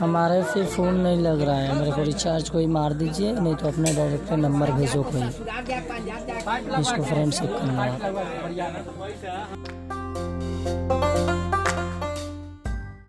हमारे से फ़ोन नहीं लग रहा है। मेरे को रिचार्ज कोई मार दीजिए, नहीं तो अपने डायरेक्ट नंबर भेजो कोई। इसको फ्रेंड से करना है।